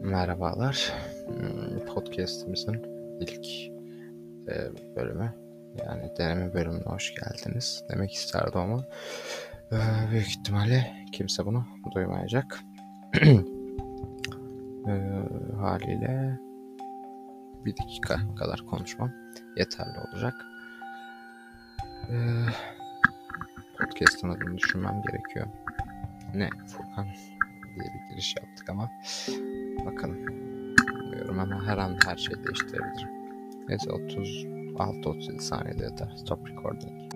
merhabalar. Hmm, Podcast'imizin ilk e, bölümü yani deneme bölümüne hoş geldiniz demek isterdim ama e, büyük ihtimalle kimse bunu duymayacak. e, haliyle bir dakika kadar konuşmam yeterli olacak. Podcast'ın adını düşünmem gerekiyor. Ne Furkan diye bir giriş yaptık ama. Ama her an her şey değiştirebilirim. Neyse 36-37 saniyede yeter. Stop recording.